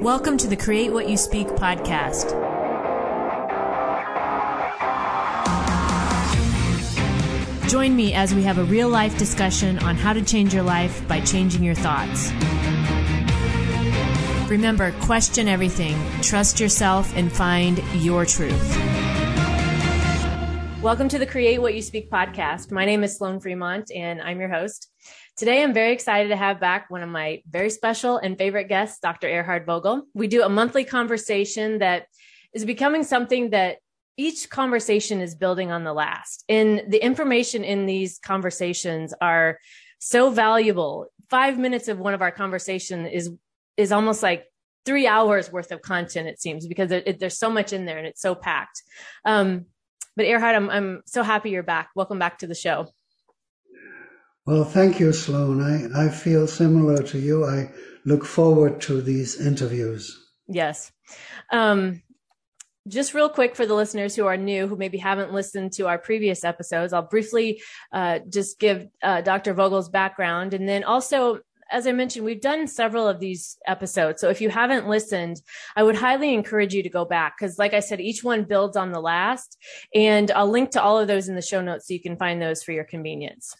Welcome to the Create What You Speak podcast. Join me as we have a real life discussion on how to change your life by changing your thoughts. Remember, question everything, trust yourself, and find your truth. Welcome to the Create What You Speak podcast. My name is Sloan Fremont, and I'm your host. Today, I'm very excited to have back one of my very special and favorite guests, Dr. Erhard Vogel. We do a monthly conversation that is becoming something that each conversation is building on the last. And the information in these conversations are so valuable. Five minutes of one of our conversation is is almost like three hours worth of content. It seems because it, it, there's so much in there and it's so packed. Um, but Erhard, I'm I'm so happy you're back. Welcome back to the show. Well, thank you, Sloan. I, I feel similar to you. I look forward to these interviews. Yes. Um, just real quick for the listeners who are new, who maybe haven't listened to our previous episodes, I'll briefly uh, just give uh, Dr. Vogel's background. And then also, as I mentioned, we've done several of these episodes. So if you haven't listened, I would highly encourage you to go back because, like I said, each one builds on the last. And I'll link to all of those in the show notes so you can find those for your convenience.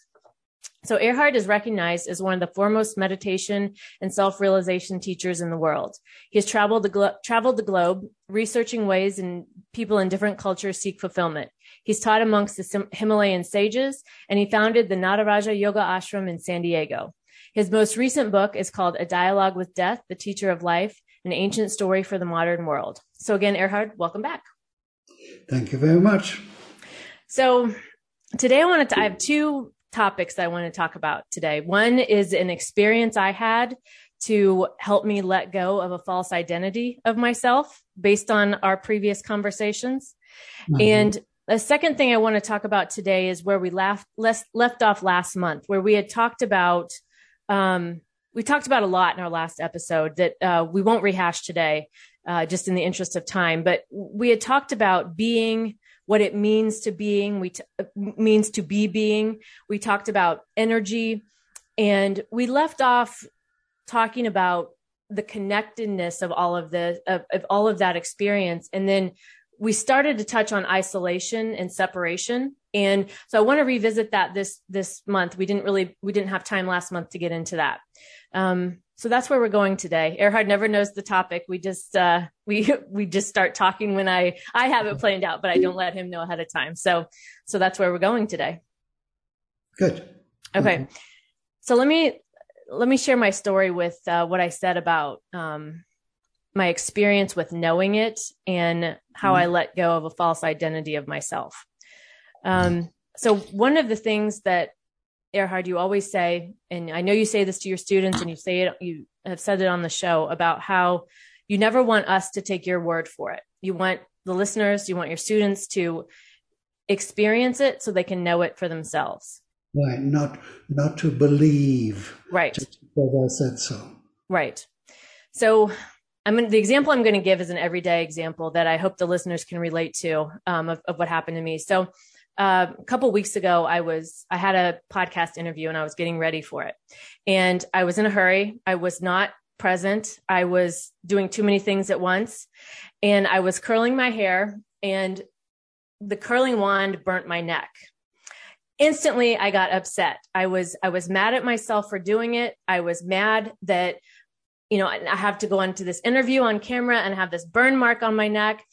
So Erhard is recognized as one of the foremost meditation and self-realization teachers in the world. He has traveled the, glo- traveled the globe, researching ways and people in different cultures seek fulfillment. He's taught amongst the Himalayan sages, and he founded the Nataraja Yoga Ashram in San Diego. His most recent book is called A Dialogue with Death, The Teacher of Life, an ancient story for the modern world. So again, Erhard, welcome back. Thank you very much. So today I wanted to, I have two topics that I want to talk about today. One is an experience I had to help me let go of a false identity of myself based on our previous conversations. Mm-hmm. And the second thing I want to talk about today is where we left, left off last month, where we had talked about, um, we talked about a lot in our last episode that uh, we won't rehash today, uh, just in the interest of time. But we had talked about being what it means to being, we t- means to be being. We talked about energy and we left off talking about the connectedness of all of the of, of all of that experience. And then we started to touch on isolation and separation. And so i want to revisit that this this month. We didn't really we didn't have time last month to get into that. Um, so that's where we're going today. Erhard never knows the topic. We just uh, we we just start talking when I I have it planned out, but I don't let him know ahead of time. So so that's where we're going today. Good. Okay. Mm-hmm. So let me let me share my story with uh, what I said about um, my experience with knowing it and how mm-hmm. I let go of a false identity of myself. Um, so one of the things that Erhard, you always say, and I know you say this to your students and you say it, you have said it on the show about how you never want us to take your word for it. You want the listeners, you want your students to experience it so they can know it for themselves. Right. Not, not to believe. Right. Just because I said so. Right. So I'm going the example I'm going to give is an everyday example that I hope the listeners can relate to um, of, of what happened to me. So uh, a couple weeks ago, I was I had a podcast interview and I was getting ready for it, and I was in a hurry. I was not present. I was doing too many things at once, and I was curling my hair, and the curling wand burnt my neck. Instantly, I got upset. I was I was mad at myself for doing it. I was mad that you know I have to go into this interview on camera and have this burn mark on my neck.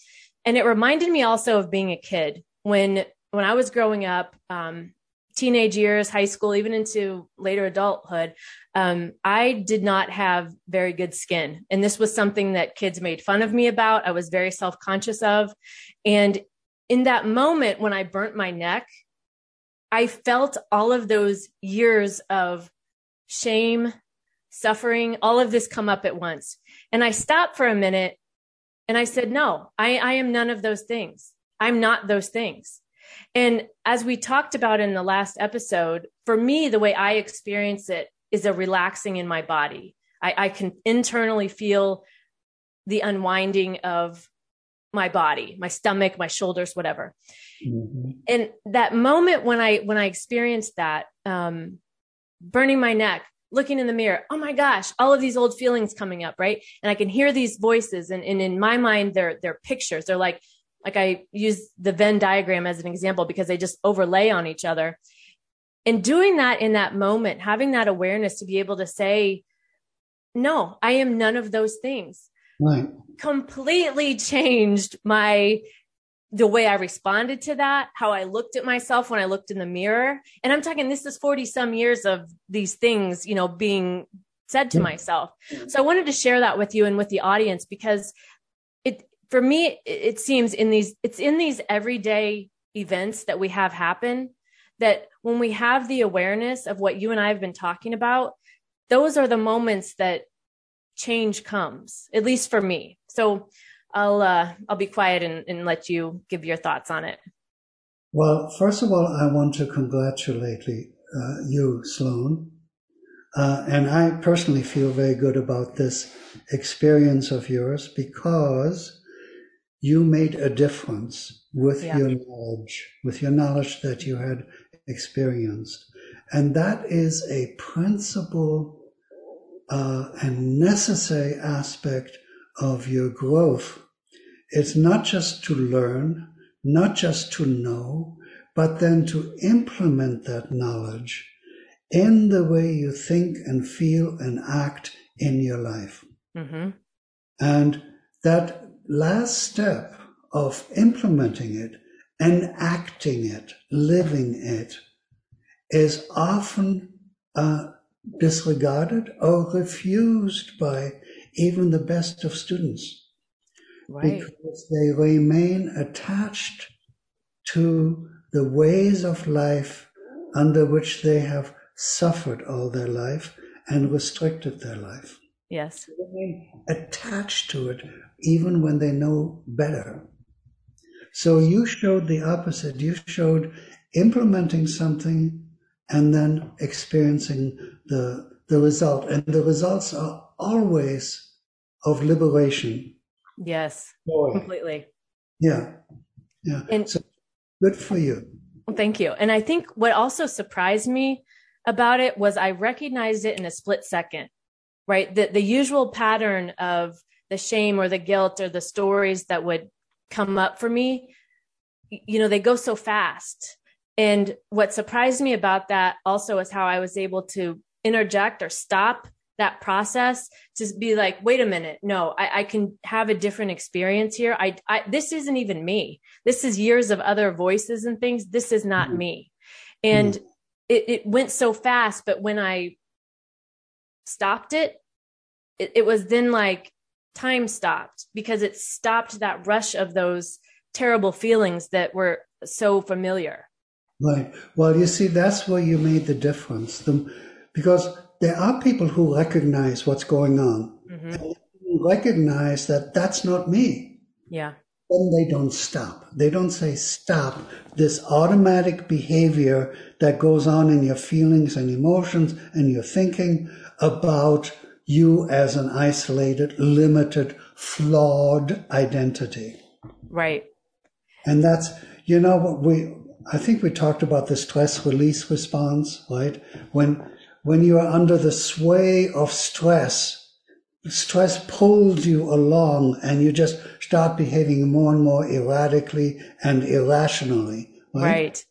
And it reminded me also of being a kid when when I was growing up, um, teenage years, high school, even into later adulthood, um, I did not have very good skin. And this was something that kids made fun of me about. I was very self conscious of. And in that moment when I burnt my neck, I felt all of those years of shame, suffering, all of this come up at once. And I stopped for a minute and I said, no, I, I am none of those things. I'm not those things. And as we talked about in the last episode, for me, the way I experience it is a relaxing in my body. I, I can internally feel the unwinding of my body, my stomach, my shoulders, whatever. Mm-hmm. And that moment when I when I experienced that, um, burning my neck, looking in the mirror, oh my gosh, all of these old feelings coming up, right? And I can hear these voices and, and in my mind, they're, they're pictures. They're like, like I use the Venn diagram as an example because they just overlay on each other. And doing that in that moment, having that awareness to be able to say, no, I am none of those things. Right. Completely changed my the way I responded to that, how I looked at myself when I looked in the mirror. And I'm talking, this is 40 some years of these things, you know, being said to myself. So I wanted to share that with you and with the audience because for me, it seems in these, it's in these everyday events that we have happen that when we have the awareness of what you and I have been talking about, those are the moments that change comes, at least for me. So I'll uh, I'll be quiet and, and let you give your thoughts on it. Well, first of all, I want to congratulate uh, you, Sloan. Uh, and I personally feel very good about this experience of yours because you made a difference with yeah. your knowledge, with your knowledge that you had experienced. And that is a principal uh, and necessary aspect of your growth. It's not just to learn, not just to know, but then to implement that knowledge in the way you think and feel and act in your life. Mm-hmm. And that last step of implementing it enacting it, living it, is often uh, disregarded or refused by even the best of students. Right. Because they remain attached to the ways of life under which they have suffered all their life and restricted their life. Yes. They attached to it even when they know better. So you showed the opposite. You showed implementing something and then experiencing the, the result. And the results are always of liberation. Yes, Joy. completely. Yeah, yeah. And so good for you. Thank you. And I think what also surprised me about it was I recognized it in a split second, right? The, the usual pattern of the shame or the guilt or the stories that would come up for me, you know, they go so fast. And what surprised me about that also is how I was able to interject or stop that process to be like, wait a minute, no, I, I can have a different experience here. I, I, this isn't even me. This is years of other voices and things. This is not mm-hmm. me. And mm-hmm. it, it went so fast, but when I stopped it, it, it was then like time stopped because it stopped that rush of those terrible feelings that were so familiar. Right. Well, you see, that's where you made the difference. The, because there are people who recognize what's going on mm-hmm. recognize that that's not me. Yeah. Then they don't stop. They don't say, stop this automatic behavior that goes on in your feelings and emotions and your thinking about you as an isolated, limited, flawed identity. Right. And that's, you know, what we, I think we talked about the stress release response, right? When, when you are under the sway of stress, stress pulls you along and you just start behaving more and more erratically and irrationally. Right? right.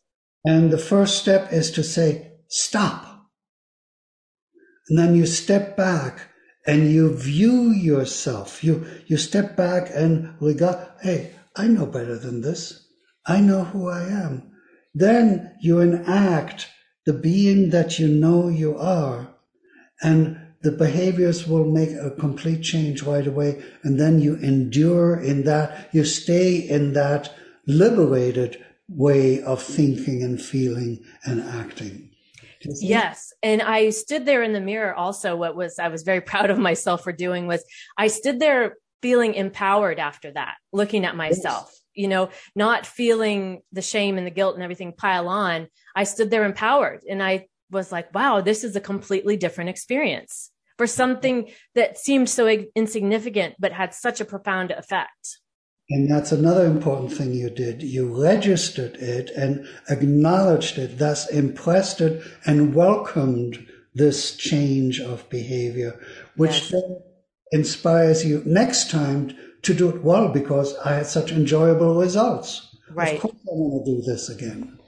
And the first step is to say, stop. And then you step back and you view yourself. You, you step back and regard, hey, I know better than this. I know who I am. Then you enact the being that you know you are, and the behaviors will make a complete change right away. And then you endure in that, you stay in that liberated way of thinking and feeling and acting. Yes. And I stood there in the mirror also. What was, I was very proud of myself for doing was I stood there feeling empowered after that, looking at myself. Yes you know, not feeling the shame and the guilt and everything pile on, I stood there empowered and I was like, wow, this is a completely different experience for something that seemed so insignificant but had such a profound effect. And that's another important thing you did. You registered it and acknowledged it, thus impressed it and welcomed this change of behavior, which Yes. then inspires you next time to do it well because I had such enjoyable results. Right. Of course, I want to do this again.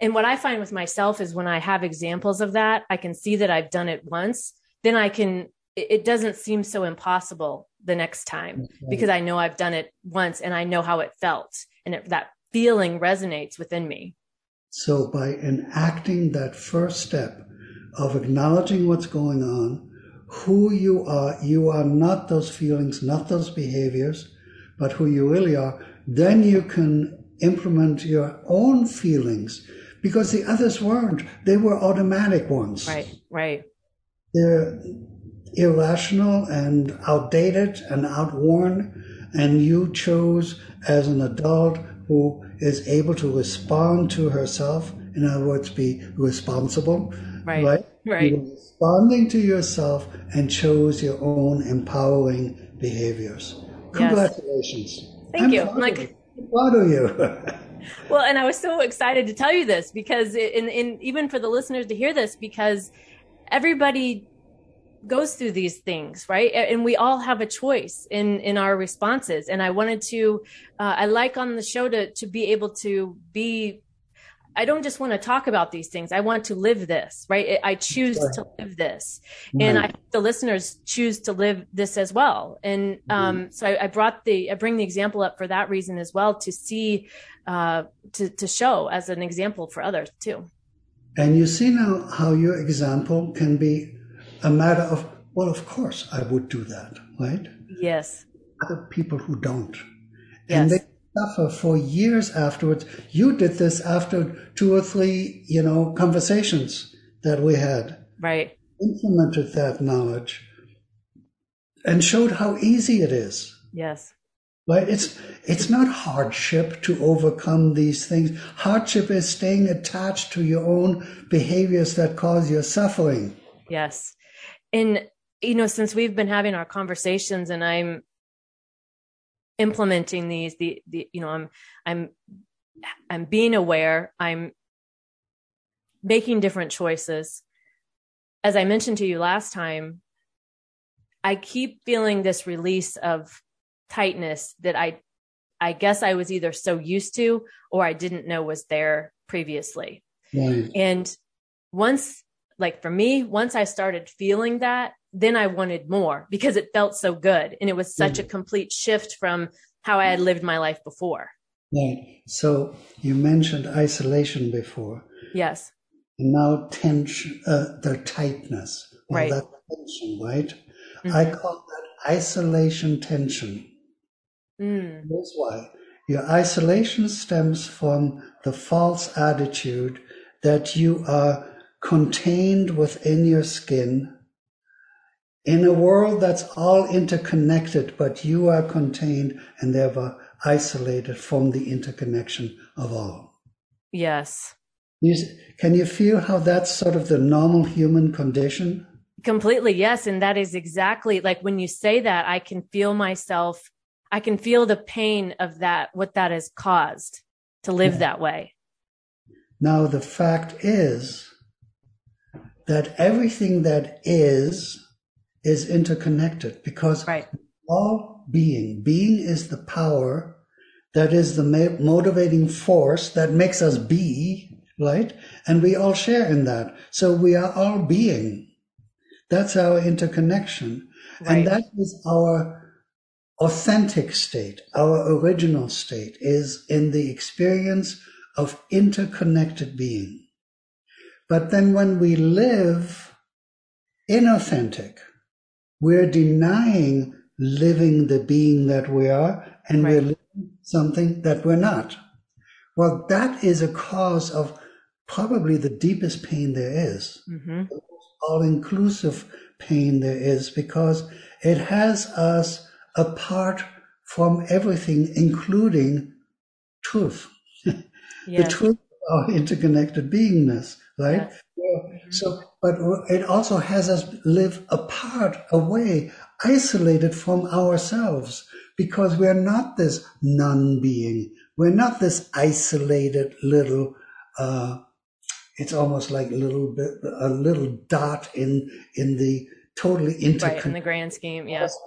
And what I find with myself is when I have examples of that, I can see that I've done it once, then I can, it it doesn't seem so impossible the next time because I know I've done it once and I know how it felt. And it, that feeling resonates within me. So, by enacting that first step of acknowledging what's going on, who you are, you are not those feelings, not those behaviors, but who you really are, then you can implement your own feelings because the others weren't. They were automatic ones. Right. Right. They're irrational and outdated and outworn, and you chose as an adult who is able to respond to herself, in other words, be responsible, Right. right? Right. You were responding to yourself and chose your own empowering behaviors. Congratulations. Thank I'm you. proud Like- of you. I'm proud of you. Well, and I was so excited to tell you this because, in, in even for the listeners to hear this, because everybody goes through these things, right? And we all have a choice in in our responses. And I wanted to, uh, I like on the show to to be able to be. I don't just want to talk about these things. I want to live this, right? I choose Right. to live this, and I the listeners choose to live this as well. And um, so I, I brought the, I bring the example up for that reason as well to see, uh, to to show as an example for others too. And you see now how your example can be a matter of, well, of course I would do that, right? Yes, Other people who don't. Yes. And they suffer for years afterwards. You did this after two or three, you know, conversations that we had, right, implemented that knowledge and showed how easy it is. yes, Right? It's it's not hardship to overcome these things. Hardship is staying attached to your own behaviors that cause your suffering. yes. And you know, since we've been having our conversations, and I'm implementing these, the the you know, I'm I'm I'm being aware. I'm making different choices. As I mentioned to you last time, I keep feeling this release of tightness that I I guess I was either so used to or I didn't know was there previously. Right. And once, like for me, once I started feeling that, then I wanted more because it felt so good. And it was such a complete shift from how I had lived my life before. Right. So you mentioned isolation before. Yes. And now tension, uh, the tightness, Right. that tension, right? I call that isolation tension. Mm, Here's why. Your isolation stems from the false attitude that you are contained within your skin in a world that's all interconnected, but you are contained and therefore isolated from the interconnection of all. yes. You, can you feel how that's sort of the normal human condition? Completely. Yes. And that is exactly like when you say that, I can feel myself, I can feel the pain of that, what that has caused to live that way. Now, the fact is that everything that is, is interconnected because Right. all being, being is the power that is the ma- motivating force that makes us be, right? And we all share in that. So we are all being. That's our interconnection. Right. And that is our authentic state, our original state is in the experience of interconnected being. But then when we live inauthentic, we're denying living the being that we are and we're living something that we're not. Well, that is a cause of probably the deepest pain there is hmm all inclusive pain there is because it has us apart from everything, including truth, the truth of our interconnected beingness, right? Yeah. So, but it also has us live apart, away, isolated from ourselves because we're not this non being. We're not this isolated little, uh, it's almost like a little bit, a little dot in in the totally interconnected. Right, in the grand scheme, yes.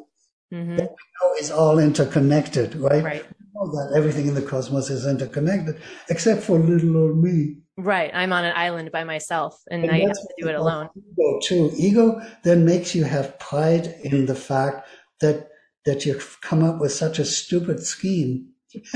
Mm-hmm. It's all interconnected, right? Right. Know that everything in the cosmos is interconnected, except for little old me. Right. I'm on an island by myself, and, and I have to do it alone. Ego too. Ego then makes you have pride in the fact that that you've come up with such a stupid scheme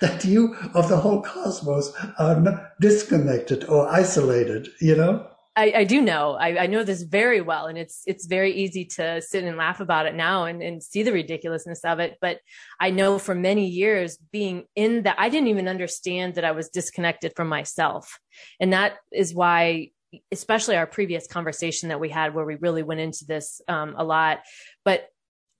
that you of the whole cosmos are disconnected or isolated. You know. I, I do know. I, I, know this very well, and it's it's very easy to sit and laugh about it now and, and see the ridiculousness of it. But I know for many years being in that, I didn't even understand that I was disconnected from myself, and that is why, especially our previous conversation that we had, where we really went into this um, a lot. But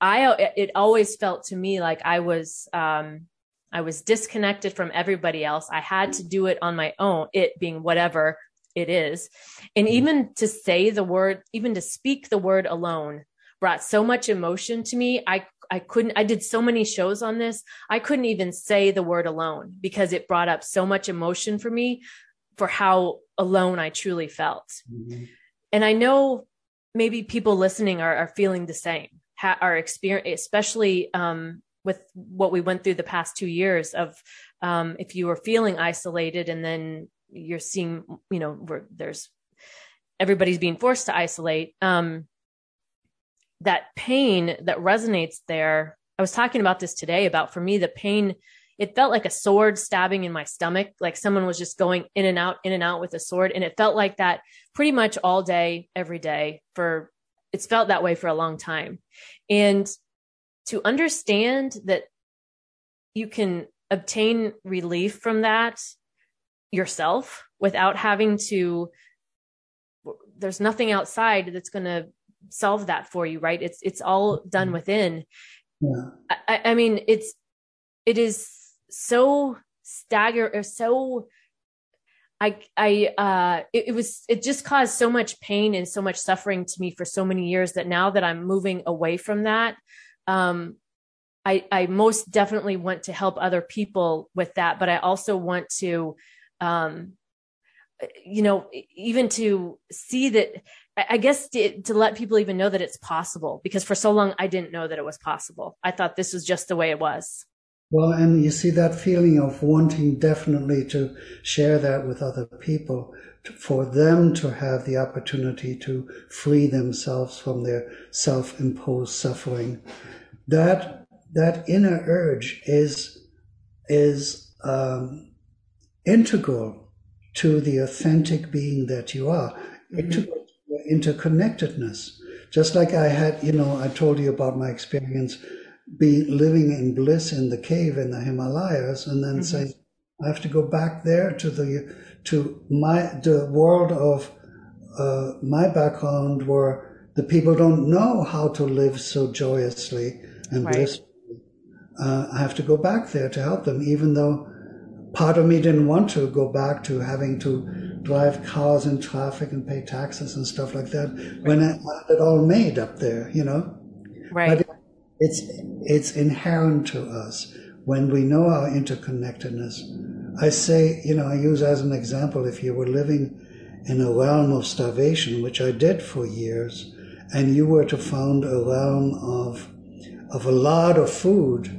I, it always felt to me like I was. Um, I was disconnected from everybody else. I had to do it on my own, it being whatever it is. And mm-hmm. even to say the word, even to speak the word alone brought so much emotion to me. I, I couldn't, I did so many shows on this. I couldn't even say the word alone because it brought up so much emotion for me for how alone I truly felt. Mm-hmm. And I know maybe people listening are, are feeling the same, ha- are experience, especially, um, with what we went through the past two years of um, if you were feeling isolated and then you're seeing, you know, where there's everybody's being forced to isolate. Um, that pain that resonates there. I was talking about this today about for me, the pain, it felt like a sword stabbing in my stomach, like someone was just going in and out, in and out with a sword. And it felt like that pretty much all day, every day for, it's felt that way for a long time. And to understand that you can obtain relief from that yourself without having to there's nothing outside that's going to solve that for you right it's it's all done mm-hmm. within yeah. I, I mean it's it is so stagger or so I, I, uh, it, it, was, it just caused so much pain and so much suffering to me for so many years that now that I'm moving away from that, um, I, I most definitely want to help other people with that, but I also want to um, you know, even to see that, I guess to, to, let people even know that it's possible because for so long I didn't know that it was possible. I thought this was just the way it was. Well, and you see that feeling of wanting definitely to share that with other people, to, for them to have the opportunity to free themselves from their self-imposed suffering. That that inner urge is is um, integral to the authentic being that you are, mm-hmm. integral to interconnectedness. Just like I had, you know, I told you about my experience being living in bliss in the cave in the Himalayas, and then mm-hmm. say, I have to go back there to the to my the world of uh, my background where the people don't know how to live so joyously and right. blissfully. Uh, I have to go back there to help them, even though part of me didn't want to go back to having to drive cars in traffic and pay taxes and stuff like that right. when I had it all made up there, you know? Right. But it's, it's inherent to us when we know our interconnectedness. I say, you know, I use as an example, if you were living in a realm of starvation, which I did for years, and you were to found a realm of, of a lot of food,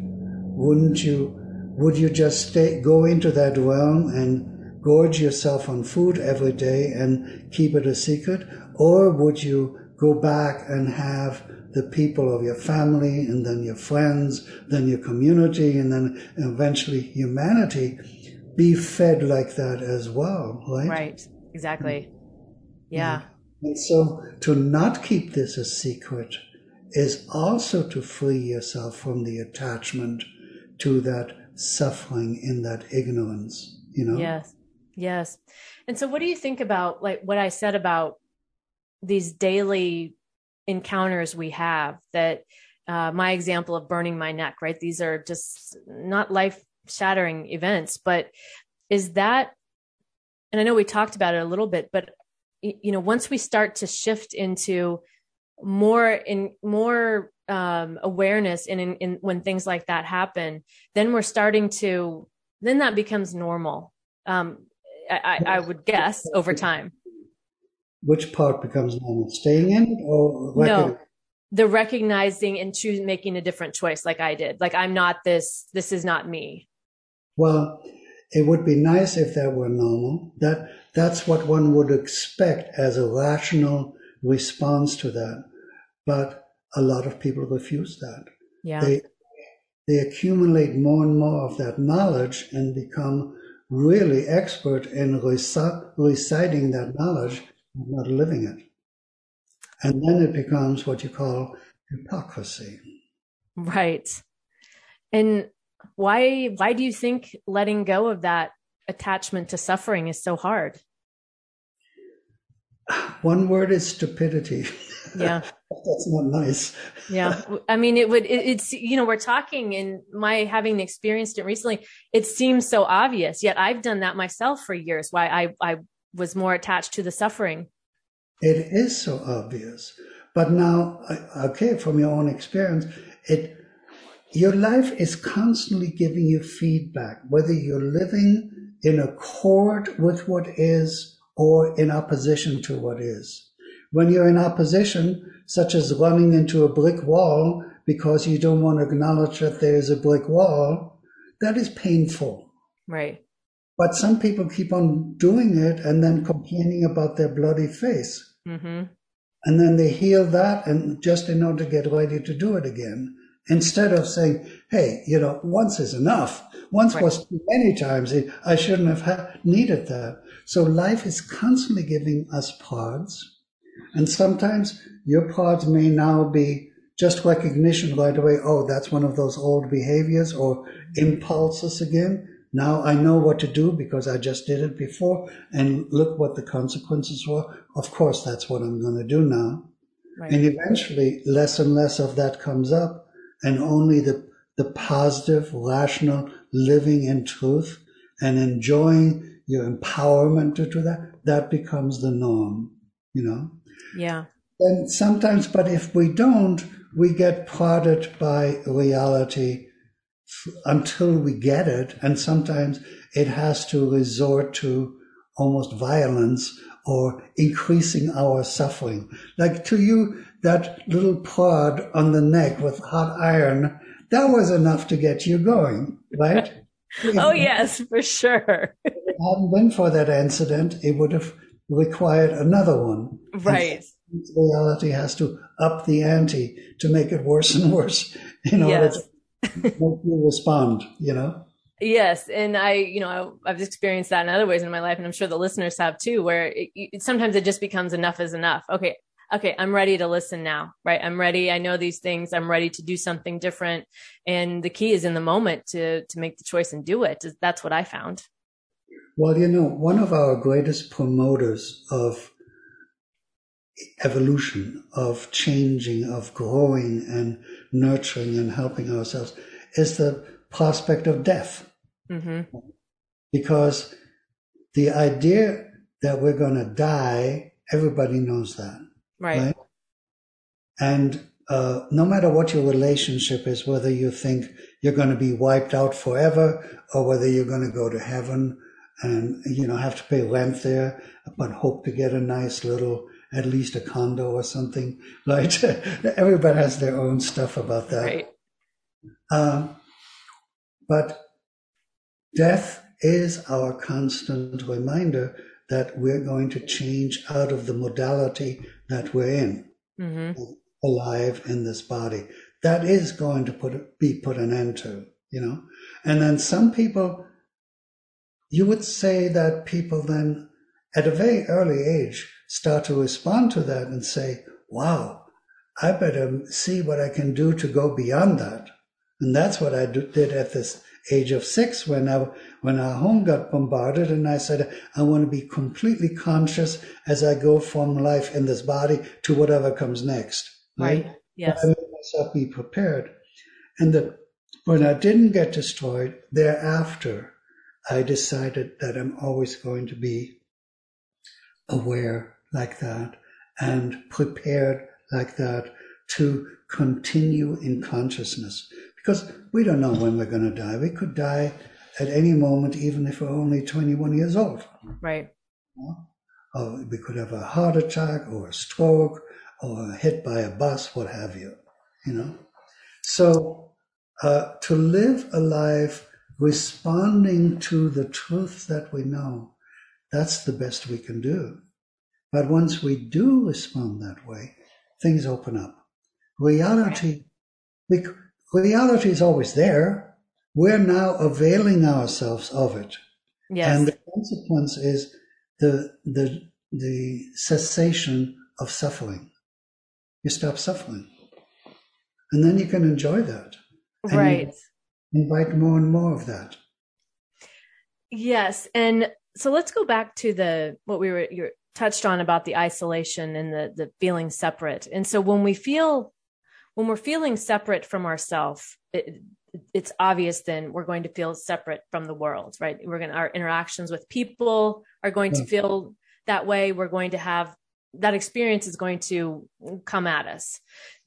wouldn't you would you just stay, go into that realm and gorge yourself on food every day and keep it a secret? Or would you go back and have the people of your family and then your friends, then your community, and then eventually humanity be fed like that as well, right? Right, exactly. Mm. Yeah. yeah. And so to not keep this a secret is also to free yourself from the attachment to that suffering in that ignorance, you know? Yes. Yes. And so what do you think about like what I said about these daily encounters we have that uh, my example of burning my neck, right? These are just not life shattering events, but is that, and I know we talked about it a little bit, but you know, once we start to shift into more in more um, awareness and in, in, when things like that happen, then we're starting to then that becomes normal. Um, I, I would guess over time. Which part becomes normal? Staying in it or no? The recognizing and choosing, making a different choice, like I did. Like I'm not this. This is not me. Well, it would be nice if that were normal. That that's what one would expect as a rational response to that. But a lot of people refuse that. Yeah. They they accumulate more and more of that knowledge and become really expert in reciting that knowledge and not living it. And then it becomes what you call hypocrisy. Right. And why why do you think letting go of that attachment to suffering is so hard? One word is stupidity. Yeah. That's not nice. yeah. I mean, it would, it, it's, you know, we're talking and my having experienced it recently, it seems so obvious, yet I've done that myself for years. Why I, I was more attached to the suffering. It is so obvious. But now, okay, from your own experience, it, your life is constantly giving you feedback, whether you're living in accord with what is or in opposition to what is. When you're in opposition, such as running into a brick wall because you don't want to acknowledge that there is a brick wall, that is painful. Right. But some people keep on doing it and then complaining about their bloody face. Mm-hmm. And then they heal that and just in order to get ready to do it again. Instead of saying, hey, you know, once is enough. Once right. was too many times. I shouldn't have ha- needed that. So life is constantly giving us pods and sometimes your parts may now be just recognition right away. Oh, that's one of those old behaviors or impulses again. Now I know what to do because I just did it before and look what the consequences were. Of course, that's what I'm going to do now. Right. And eventually less and less of that comes up and only the, the positive, rational living in truth and enjoying your empowerment to do that, that becomes the norm, you know? Yeah. And sometimes, but if we don't, we get prodded by reality until we get it. And sometimes it has to resort to almost violence or increasing our suffering. Like to you, that little prod on the neck with hot iron, that was enough to get you going, right? oh, yes, for sure. if it hadn't been for that incident, it would have required another one. Right. Reality has to up the ante to make it worse and worse in order to make you respond, you know? Yes. And I, you know, I've experienced that in other ways in my life, and I'm sure the listeners have too, where it, it, sometimes it just becomes enough is enough. Okay. Okay. I'm ready to listen now, right? I'm ready. I know these things. I'm ready to do something different. And the key is in the moment to, to make the choice and do it. That's what I found. Well, you know, one of our greatest promoters of evolution, of changing, of growing and nurturing and helping ourselves is the prospect of death. Mm-hmm. Because the idea that we're going to die, everybody knows that. Right. right? And uh, no matter what your relationship is, whether you think you're going to be wiped out forever or whether you're going to go to heaven and you know have to pay rent there, but hope to get a nice little at least a condo or something. Right? Everybody has their own stuff about that. Right. Um, but death is our constant reminder that we're going to change out of the modality that we're in, mm-hmm. alive in this body. That is going to put be put an end to, you know. And then some people you would say that people then, at a very early age, start to respond to that and say, wow, I better see what I can do to go beyond that. And that's what I did at this age of six when I, when our home got bombarded and I said, I want to be completely conscious as I go from life in this body to whatever comes next. Right. right? Yes. I made myself be prepared. And that when I didn't get destroyed thereafter, I decided that I'm always going to be aware like that and prepared like that to continue in consciousness because we don't know when we're going to die. We could die at any moment, even if we're only 21 years old. Right. Or we could have a heart attack or a stroke or hit by a bus, what have you, you know. So uh, to live a life responding to the truth that we know, that's the best we can do. But once we do respond that way, things open up. Reality, reality is always there. We're now availing ourselves of it. Yes. And the consequence is the, the, the cessation of suffering. You stop suffering. And then you can enjoy that. Right. Invite more and more of that. Yes. And so let's go back to the, what we were, you touched on about the isolation and the, the feeling separate. And so when we feel, when we're feeling separate from ourselves, it, it's obvious then we're going to feel separate from the world, right? We're going to, our interactions with people are going to feel that way. We're going to have that experience is going to come at us.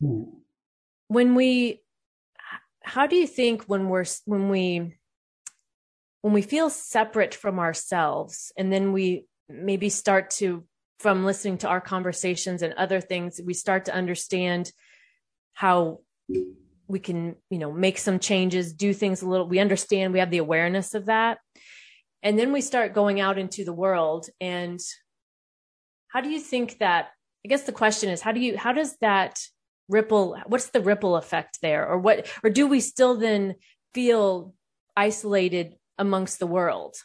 Mm. When we, how do you think when we're, when we, when we feel separate from ourselves and then we maybe start to, from listening to our conversations and other things, we start to understand how we can you know make some changes do things a little we understand we have the awareness of that. And then we start going out into the world and how do you think that i guess the question is how do you how does that ripple what's the ripple effect there? Or what or do we still then feel isolated amongst the world?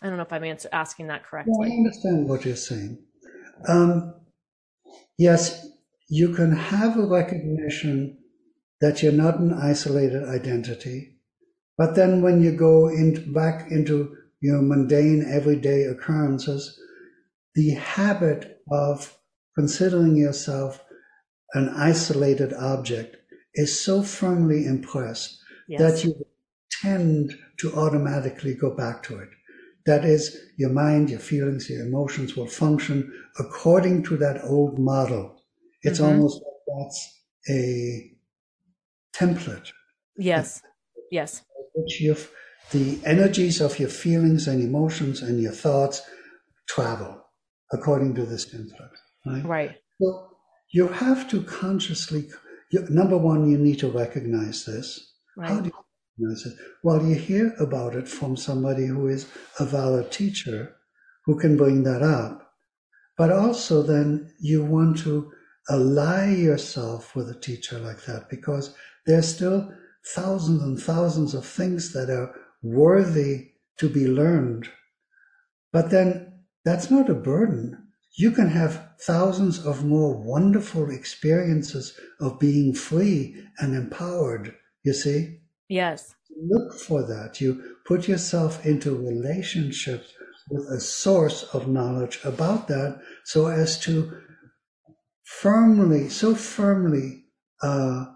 I don't know if i'm answer, asking that correctly. Well, i understand what you're saying. Um, yes you can have a recognition that you're not an isolated identity. But then when you go in, back into your mundane everyday occurrences, the habit of considering yourself an isolated object is so firmly impressed yes. that you tend to automatically go back to it. That is, your mind, your feelings, your emotions will function according to that old model. It's mm-hmm. almost like that's a template. Yes. Yes. Which you the energies of your feelings and emotions and your thoughts travel according to this template. Right. Right. So you have to consciously. You, number one, you need to recognize this. Right. How do you recognize it? Well, you hear about it from somebody who is a valid teacher who can bring that up. But also, then you want to ally yourself with a teacher like that because there's still thousands and thousands of things that are worthy to be learned. But then that's not a burden. You can have thousands of more wonderful experiences of being free and empowered, you see? Yes. Look for that. You put yourself into relationships with a source of knowledge about that so as to firmly, so firmly uh,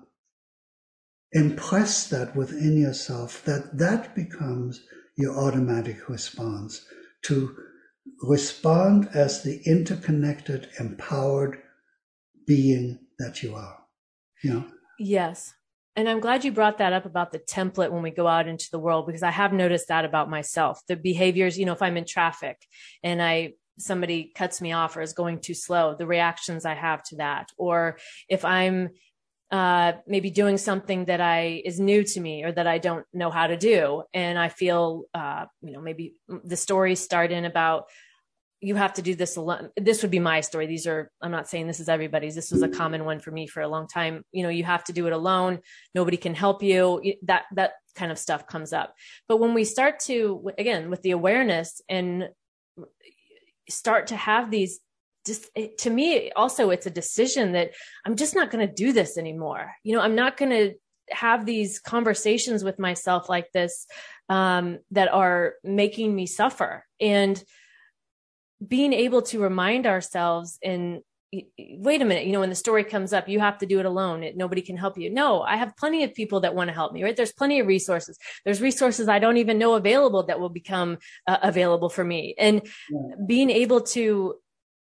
impress that within yourself that that becomes your automatic response to respond as the interconnected empowered being that you are. You know yes. And i'm glad you brought that up about the template when we go out into the world because i have noticed that about myself. The behaviors you know if i'm in traffic and i somebody cuts me off or is going too slow the reactions i have to that. Or if i'm uh, maybe doing something that I is new to me or that I don't know how to do. And I feel, uh, you know, maybe the stories start in about you have to do this alone. This would be my story. These are, I'm not saying this is everybody's. This was a common one for me for a long time. You know, you have to do it alone. Nobody can help you. That, that kind of stuff comes up. But when we start to, again, with the awareness and start to have these just to me also it's a decision that i'm just not going to do this anymore. You know i'm not going to have these conversations with myself like this um, that are making me suffer. And being able to remind ourselves and wait a minute you know when the story comes up you have to do it alone. It, nobody can help you. No i have plenty of people that want to help me right? There's plenty of resources. There's resources i don't even know available that will become uh, available for me. And yeah. being able to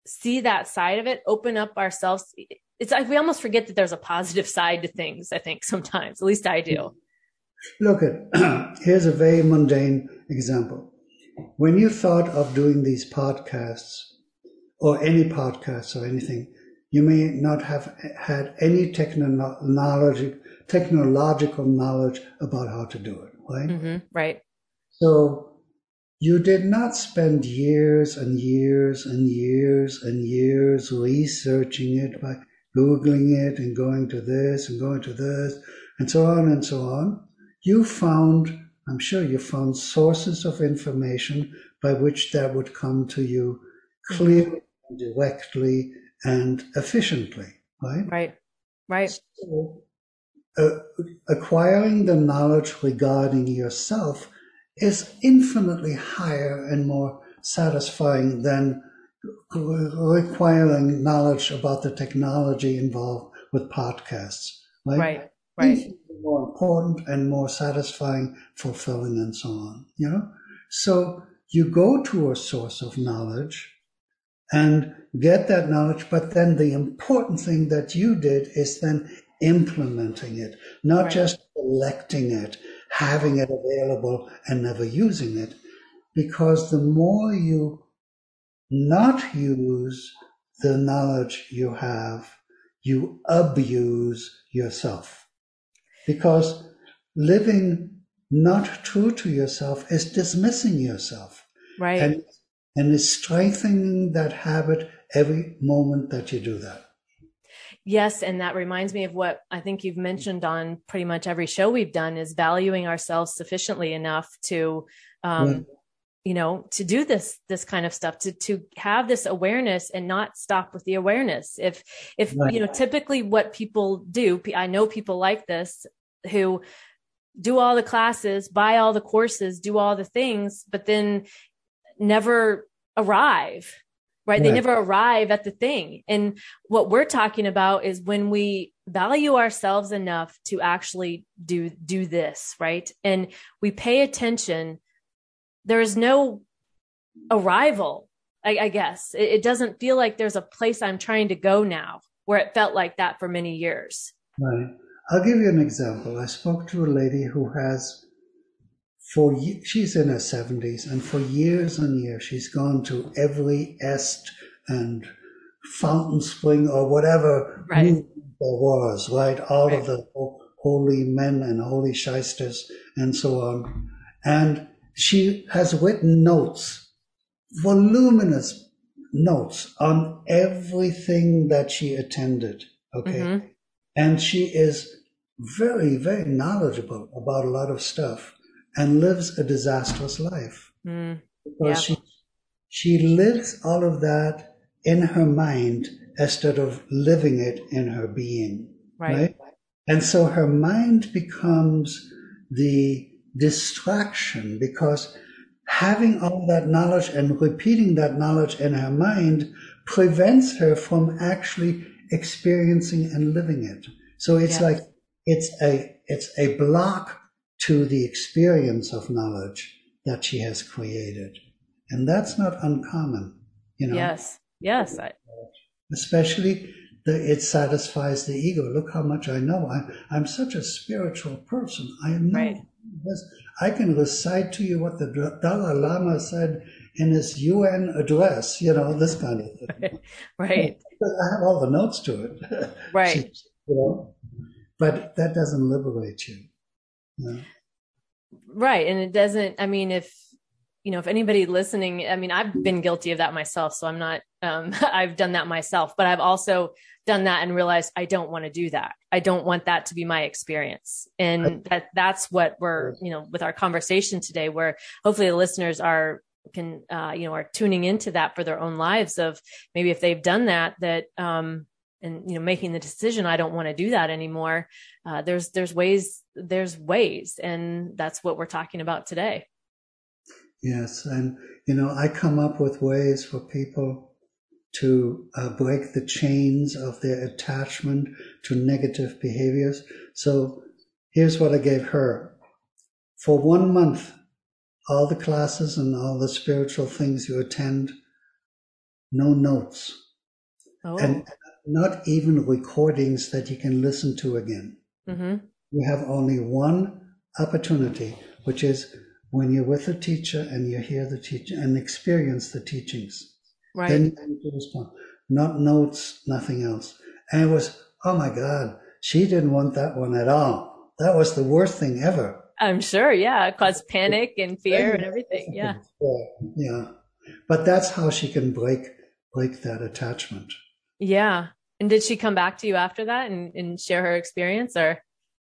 see that side of it, open up ourselves. It's like we almost forget that there's a positive side to things, I think sometimes, at least I do. Look at, here's a very mundane example. When you thought of doing these podcasts, or any podcasts or anything, you may not have had any technology, technological knowledge about how to do it, right? Mm-hmm, right. So you did not spend years and years and years and years researching it by Googling it and going to this and going to this and so on and so on. You found, I'm sure you found sources of information by which that would come to you clearly, and directly, and efficiently, right? Right, right. So, uh, acquiring the knowledge regarding yourself is infinitely higher and more satisfying than requiring knowledge about the technology involved with podcasts. Right. Right. Right. More important and more satisfying, fulfilling, and so on. You know, so you go to a source of knowledge and get that knowledge, but then the important thing that you did is then implementing it, not right. just collecting it having it available and never using it. Because the more you not use the knowledge you have, you abuse yourself. Because living not true to yourself is dismissing yourself. Right. And, and is strengthening that habit every moment that you do that. Yes, and that reminds me of what I think you've mentioned on pretty much every show we've done is valuing ourselves sufficiently enough to um, yeah. you know, to do this this kind of stuff, to to have this awareness and not stop with the awareness. If if right. you know, typically what people do, I know people like this who do all the classes, buy all the courses, do all the things, but then never arrive right? They never arrive at the thing. And what we're talking about is when we value ourselves enough to actually do do this, right? And we pay attention. There is no arrival, I, I guess. It, it doesn't feel like there's a place I'm trying to go now, where it felt like that for many years. Right. I'll give you an example. I spoke to a lady who has for she's in her 70s and for years and years she's gone to every est and fountain spring or whatever right. there was right all right. of the holy men and holy shysters and so on and she has written notes voluminous notes on everything that she attended okay mm-hmm. and she is very very knowledgeable about a lot of stuff and lives a disastrous life. Mm, because yeah. she, she lives all of that in her mind instead of living it in her being. Right. right? And so her mind becomes the distraction because having all that knowledge and repeating that knowledge in her mind prevents her from actually experiencing and living it. So it's like it's a it's a block to the experience of knowledge that she has created. And that's not uncommon, you know. Yes. Yes. Especially the, it satisfies the ego. Look how much I know. I, am such a spiritual person. I know right. this. I can recite to you what the Dalai Lama said in his UN address, you know, this kind of thing. right. I have all the notes to it. Right. you know, but that doesn't liberate you. Know? Right. And it doesn't, I mean, if, you know, if anybody listening, I mean, I've been guilty of that myself. So I'm not, um, I've done that myself, but I've also done that and realized I don't want to do that. I don't want that to be my experience. And that, that's what we're, you know, with our conversation today, where hopefully the listeners are, can, uh, you know, are tuning into that for their own lives of maybe if they've done that, that, um, and you know making the decision i don't want to do that anymore uh, there's there's ways there's ways and that's what we're talking about today yes and you know i come up with ways for people to uh, break the chains of their attachment to negative behaviors so here's what i gave her for one month all the classes and all the spiritual things you attend no notes oh. and not even recordings that you can listen to again. Mm-hmm. You have only one opportunity, which is when you're with a teacher and you hear the teacher and experience the teachings. Right. Then you need to respond. Not notes, nothing else. And it was, oh my God, she didn't want that one at all. That was the worst thing ever. I'm sure. Yeah. It caused panic and fear and everything. Yeah. Yeah. But that's how she can break, break that attachment. Yeah. And did she come back to you after that and, and share her experience or?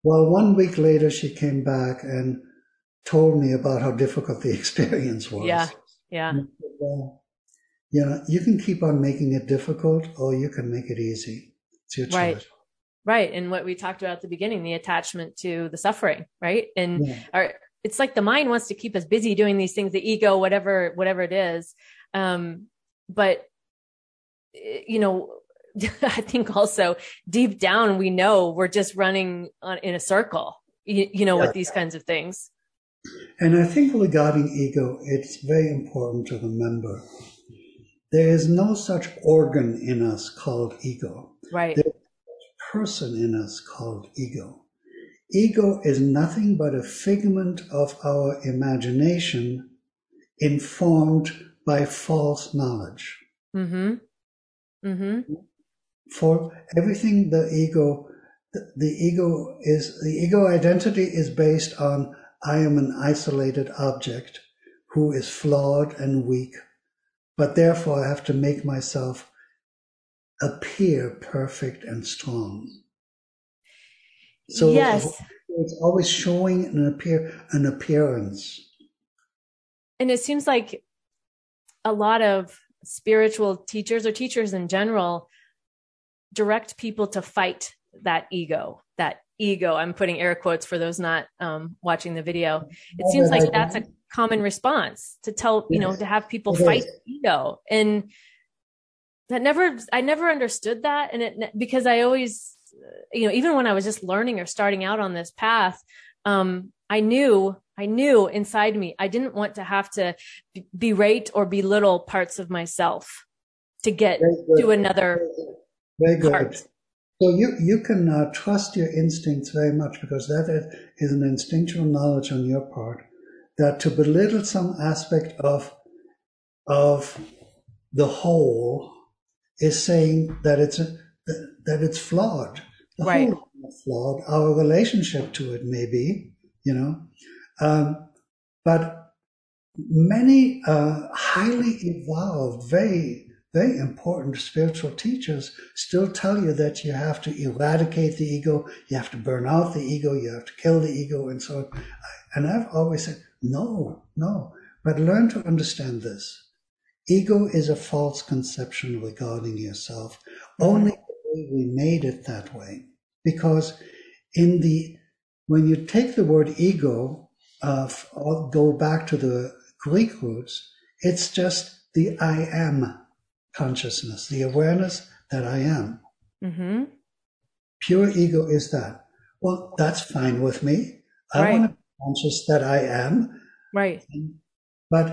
Well, one week later, she came back and told me about how difficult the experience was. Yeah. Yeah. Well, you know, you can keep on making it difficult or you can make it easy. It's your choice. Right. Right. And what we talked about at the beginning, the attachment to the suffering, right? And Yeah. our, it's like the mind wants to keep us busy doing these things, the ego, whatever, whatever it is. Um, but eh, you know, I think also deep down, we know we're just running on, in a circle, you, you know, Yeah. with these kinds of things. And I think regarding ego, it's very important to remember there is no such organ in us called ego, Right. There's no person in us called ego. Ego is nothing but a figment of our imagination informed by false knowledge. Mm-hmm. Mm-hmm. For everything the ego, the, the ego is, the ego identity is based on I am an isolated object who is flawed and weak, but therefore I have to make myself appear perfect and strong. So yes. it's always showing an appear an appearance. And it seems like a lot of spiritual teachers or teachers in general direct people to fight that ego, that ego. I'm putting air quotes for those not um, watching the video. It seems like that's a common response to tell, you know, to have people fight ego. And that never, I never understood that. And it, because I always, you know, even when I was just learning or starting out on this path, um, I knew, I knew inside me, I didn't want to have to berate or belittle parts of myself to get to another Very good. So you you can uh, trust your instincts very much because that is- an instinctual knowledge on your part that to belittle some aspect of of the whole is saying that it's a, that, that it's flawed. The Right. whole is flawed. Our relationship to it may be, you know, um, but many uh, highly evolved, very very important spiritual teachers still tell you that you have to eradicate the ego, you have to burn out the ego, you have to kill the ego, and so on. And I've always said, no, no. But learn to understand this. Ego is a false conception regarding yourself. Only we made it that way. Because in the when you take the word ego, uh, go back to the Greek roots, it's just the I am consciousness, the awareness that I am. Mm-hmm. Pure ego is that. Well, that's fine with me. I Right. want to be conscious that I am, Right. but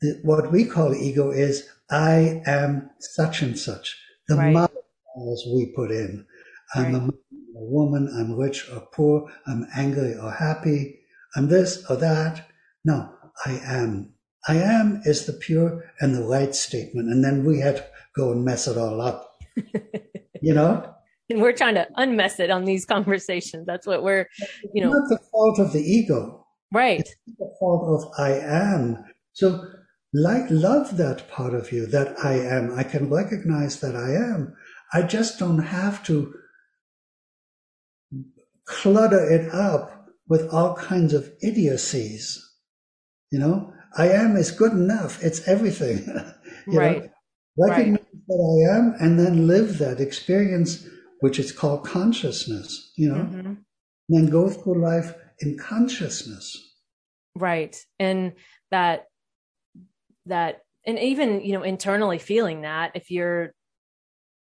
the, what we call ego is I am such and such. The Right. modifiers we put in. I'm a man, a woman, I'm rich or poor, I'm angry or happy, I'm this or that. No, I am. I am is the pure and the right statement. And then we had to go and mess it all up. you know? And we're trying to unmess it on these conversations. That's what we're, you know, Not the fault of the ego. right. the fault of I am. So like love that part of you that I am. I can recognize that I am. I just don't have to clutter it up with all kinds of idiocies. You know, I am is good enough. It's everything. You know? Right. Recognize that I am and then live that experience, which is called consciousness, you know, Mhm. then go through life in consciousness. Right. And that, that, and even, you know, internally feeling that if you're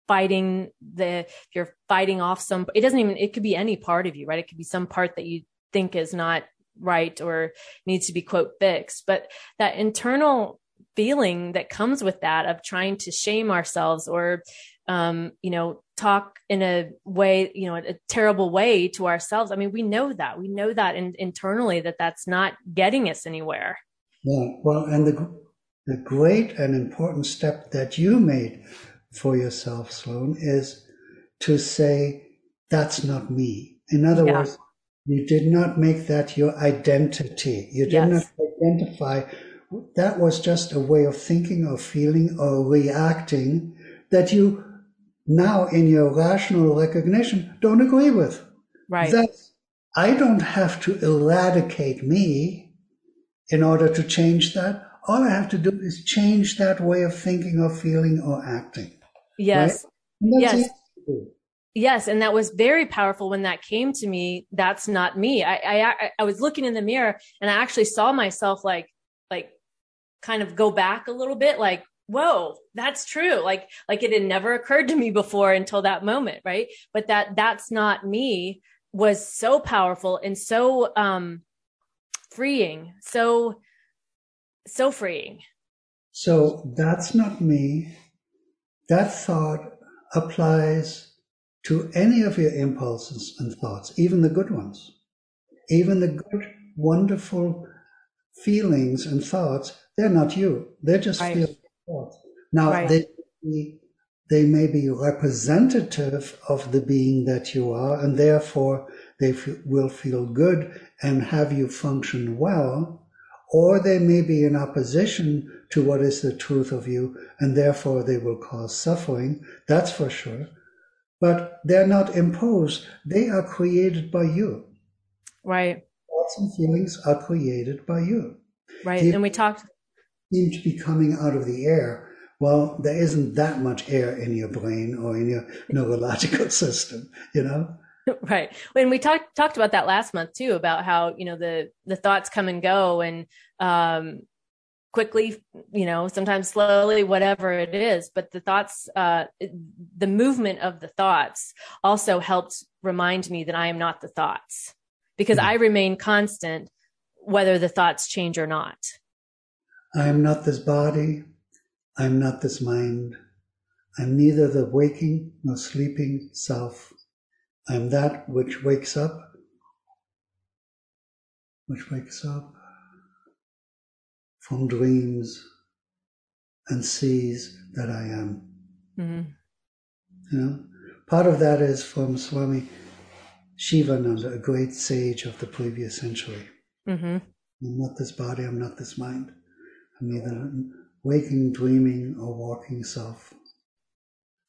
fighting the, if you're fighting off some, it doesn't even, it could be any part of you, right? It could be some part that you think is not right or needs to be quote fixed, but that internal feeling that comes with that of trying to shame ourselves or, um, you know, talk in a way, you know, a terrible way to ourselves. I mean, we know that. We know that in, internally that that's not getting us anywhere. Yeah. Well, and the the great and important step that you made for yourself, Sloan, is to say, "That's not me." In other yeah. words, you did not make that your identity. You did yes. not identify. That was just a way of thinking or feeling or reacting that you now in your rational recognition don't agree with. Right. That I don't have to eradicate me in order to change that. All I have to do is change that way of thinking or feeling or acting. Yes. Right? Yes. Yes, and that was very powerful when that came to me. That's not me. I, I I was looking in the mirror and I actually saw myself like like kind of go back a little bit, like whoa that's true like like it had never occurred to me before until that moment right but that that's not me was so powerful and so um freeing so so freeing so that's not me that thought applies to any of your impulses and thoughts even the good ones even the good wonderful feelings and thoughts they're not you they're just right. feelings now, right. they, they may be representative of the being that you are, and therefore they f- will feel good and have you function well, or they may be in opposition to what is the truth of you, and therefore they will cause suffering. That's for sure. But they're not imposed, they are created by you. Right. Thoughts and feelings are created by you. Right. and we talked seem to be coming out of the air. Well, there isn't that much air in your brain or in your neurological system, you know? Right. When we talked talked about that last month too, about how, you know, the the thoughts come and go and um quickly, you know, sometimes slowly, whatever it is. But the thoughts, uh, the movement of the thoughts also helped remind me that I am not the thoughts because mm-hmm. I remain constant whether the thoughts change or not. I am not this body, I am not this mind. I am neither the waking nor sleeping self. I am that which wakes up, which wakes up from dreams and sees that I am. Mm-hmm. You know, part of that is from Swami Shivananda, a great sage of the previous century. Mm-hmm. I'm not this body, I'm not this mind I'm neither waking, dreaming, or walking self.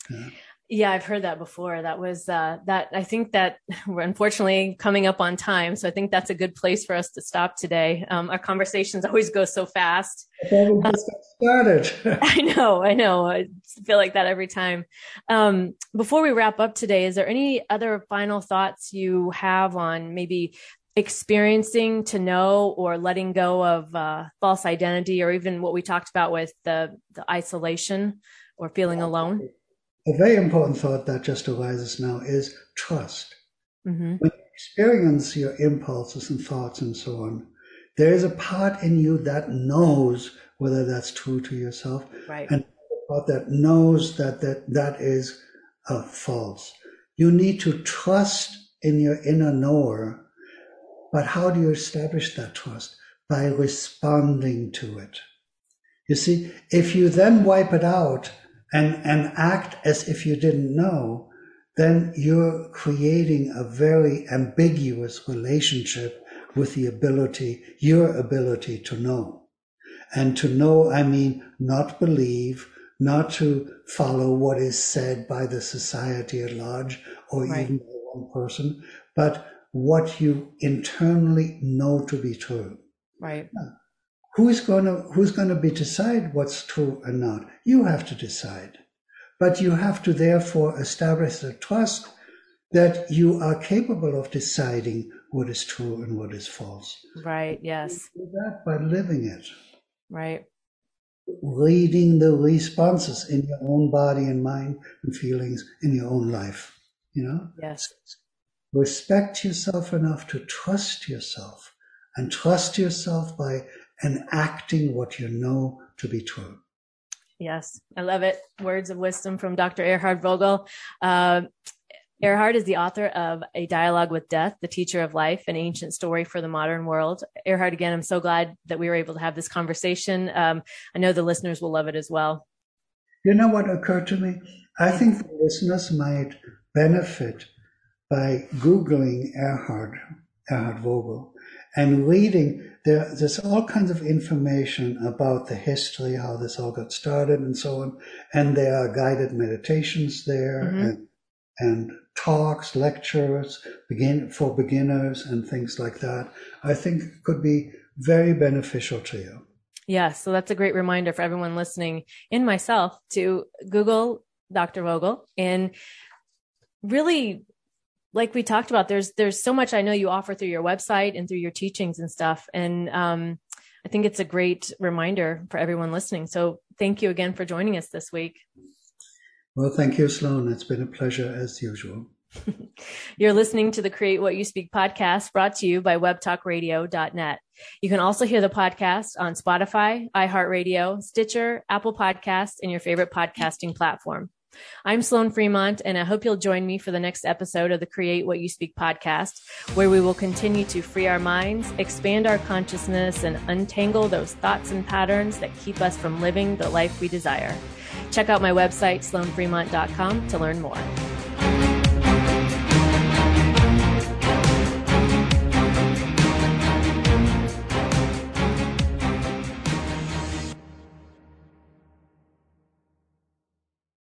Yeah. Yeah, I've heard that before. That was uh, that. I think that we're unfortunately coming up on time, so I think that's a good place for us to stop today. Um, our conversations always go so fast. we just started. I know, I know. I feel like that every time. Um, before we wrap up today, is there any other final thoughts you have on maybe experiencing to know or letting go of uh, false identity or even what we talked about with the, the isolation or feeling alone a very important thought that just arises now is trust mm-hmm. when you experience your impulses and thoughts and so on there is a part in you that knows whether that's true to yourself right. and a part that knows that that, that is uh, false you need to trust in your inner knower but how do you establish that trust? By responding to it. You see, if you then wipe it out and, and act as if you didn't know, then you're creating a very ambiguous relationship with the ability, your ability to know. And to know, I mean, not believe, not to follow what is said by the society at large or right. even by one person, but what you internally know to be true. Right. Who's gonna who's gonna be decide what's true and not? You have to decide. But you have to therefore establish the trust that you are capable of deciding what is true and what is false. Right, yes. You do that by living it. Right. Reading the responses in your own body and mind and feelings in your own life. You know? Yes respect yourself enough to trust yourself and trust yourself by enacting what you know to be true. Yes, I love it. Words of wisdom from Dr. Erhard Vogel. Uh, Erhard is the author of A Dialogue with Death, The Teacher of Life, an ancient story for the modern world. Erhard, again, I'm so glad that we were able to have this conversation. Um, I know the listeners will love it as well. You know what occurred to me? I think the listeners might benefit by Googling Erhard, Erhard Vogel, and reading. There, there's all kinds of information about the history, how this all got started, and so on. And there are guided meditations there, mm-hmm. and, and talks, lectures, begin for beginners, and things like that. I think could be very beneficial to you. Yeah, so that's a great reminder for everyone listening and myself to Google Dr. Vogel and really like we talked about there's there's so much I know you offer through your website and through your teachings and stuff and um, I think it's a great reminder for everyone listening. So thank you again for joining us this week. Well, thank you, Sloan. It's been a pleasure as usual. You're listening to the Create What You Speak podcast brought to you by webtalkradio.net. You can also hear the podcast on Spotify, iHeartRadio, Stitcher, Apple Podcasts, and your favorite podcasting platform. I'm Sloan Fremont, and I hope you'll join me for the next episode of the Create What You Speak podcast, where we will continue to free our minds, expand our consciousness, and untangle those thoughts and patterns that keep us from living the life we desire. Check out my website, sloanfremont.com, to learn more.